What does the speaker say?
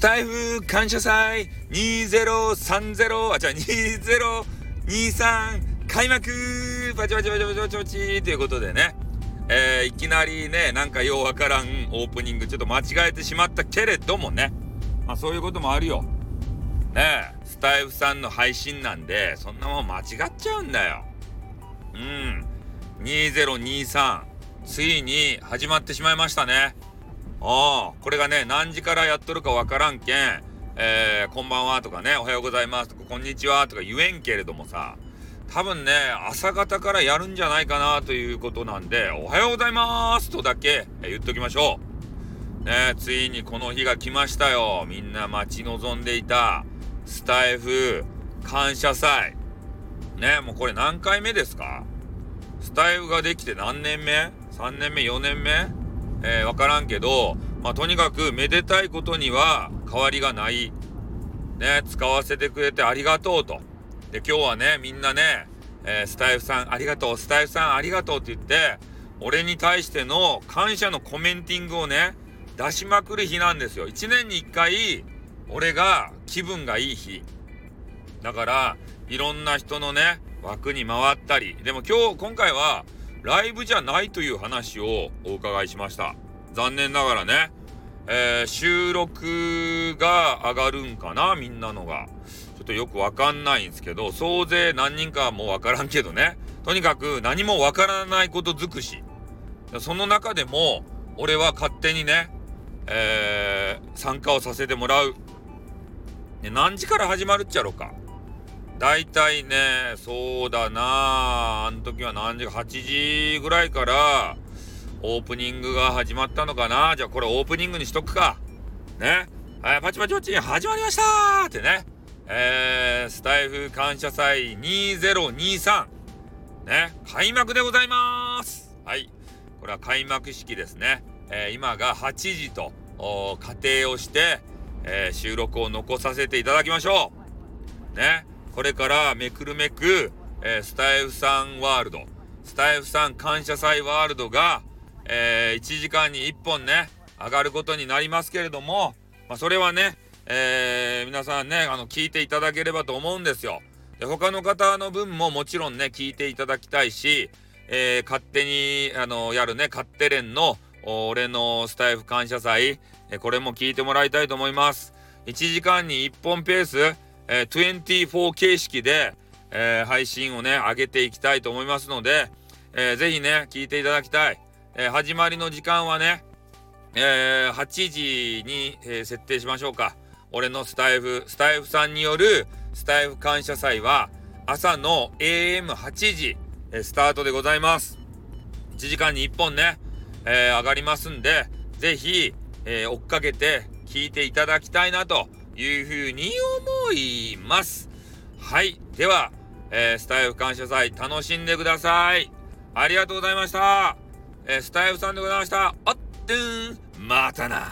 スタイフ感謝祭。2030あじゃ2023開幕。パチパチパチパチパチパチ。ということでね。えー、いきなりねなんかようわからん。オープニングちょっと間違えてしまったけれどもね。まあそういうこともあるよ。ねスタイフさんの配信なんでそんなもん間違っちゃうんだよ。うん。2023ついに始まってしまいましたね。ああこれがね何時からやっとるかわからんけん。えー、こんばんはとかねおはようございますとかこんにちはとか言えんけれどもさ。多分ね朝方からやるんじゃないかなということなんでおはようございますとだけ言っときましょう。ねついにこの日が来ましたよ。みんな待ち望んでいた。スタイフ感謝祭。ねもうこれ何回目ですか？スタイフができて何年目 ?3 年目？4年目？えー、わからんけど、まあ、とにかくめでたいことには変わりがない。ね、使わせてくれてありがとうと。で、今日はね、みんなね、えー、スタイフさんありがとう、スタイフさんありがとうって言って、俺に対しての感謝のコメンティングをね、出しまくる日なんですよ。1年に1回、俺が気分がいい日。だから、いろんな人のね、枠に回ったり。でも今日、今回は、ライブじゃないという話をお伺いしました。残念ながらね、えー、収録が上がるんかなみんなのが。ちょっとよくわかんないんですけど、総勢何人かもわからんけどね。とにかく何もわからないこと尽くし。その中でも、俺は勝手にね、えー、参加をさせてもらう。ね、何時から始まるっちゃろうか。大体ね、そうだなあの時は何時か、8時ぐらいから、オープニングが始まったのかなじゃあこれオープニングにしとくか。ね。はい、パチパチパチ始まりましたってね。えー、スタイフ感謝祭2023。ね。開幕でございます。はい。これは開幕式ですね。えー、今が8時と仮定をして、えー、収録を残させていただきましょう。ね。これからめくるめく、えー、スタイフさんワールド、スタイフさん感謝祭ワールドが、えー、1時間に1本ね、上がることになりますけれども、まあ、それはね、えー、皆さんね、あの、聞いていただければと思うんですよ。で、他の方の分ももちろんね、聞いていただきたいし、えー、勝手に、あの、やるね、勝手連の、俺のスタイフ感謝祭、えこれも聞いてもらいたいと思います。1時間に1本ペース、えー、24形式で、えー、配信をね、上げていきたいと思いますので、えー、ぜひね、聞いていただきたい。えー、始まりの時間はね、えー、8時に、え、設定しましょうか。俺のスタイフ、スタイフさんによるスタイフ感謝祭は朝の AM8 時、え、スタートでございます。1時間に1本ね、え、上がりますんで、ぜひ、え、追っかけて聞いていただきたいなというふうに思う思います。はい。では、えー、スタイフ感謝祭楽しんでください。ありがとうございました。えー、スタイフさんでございました。あってん、またな。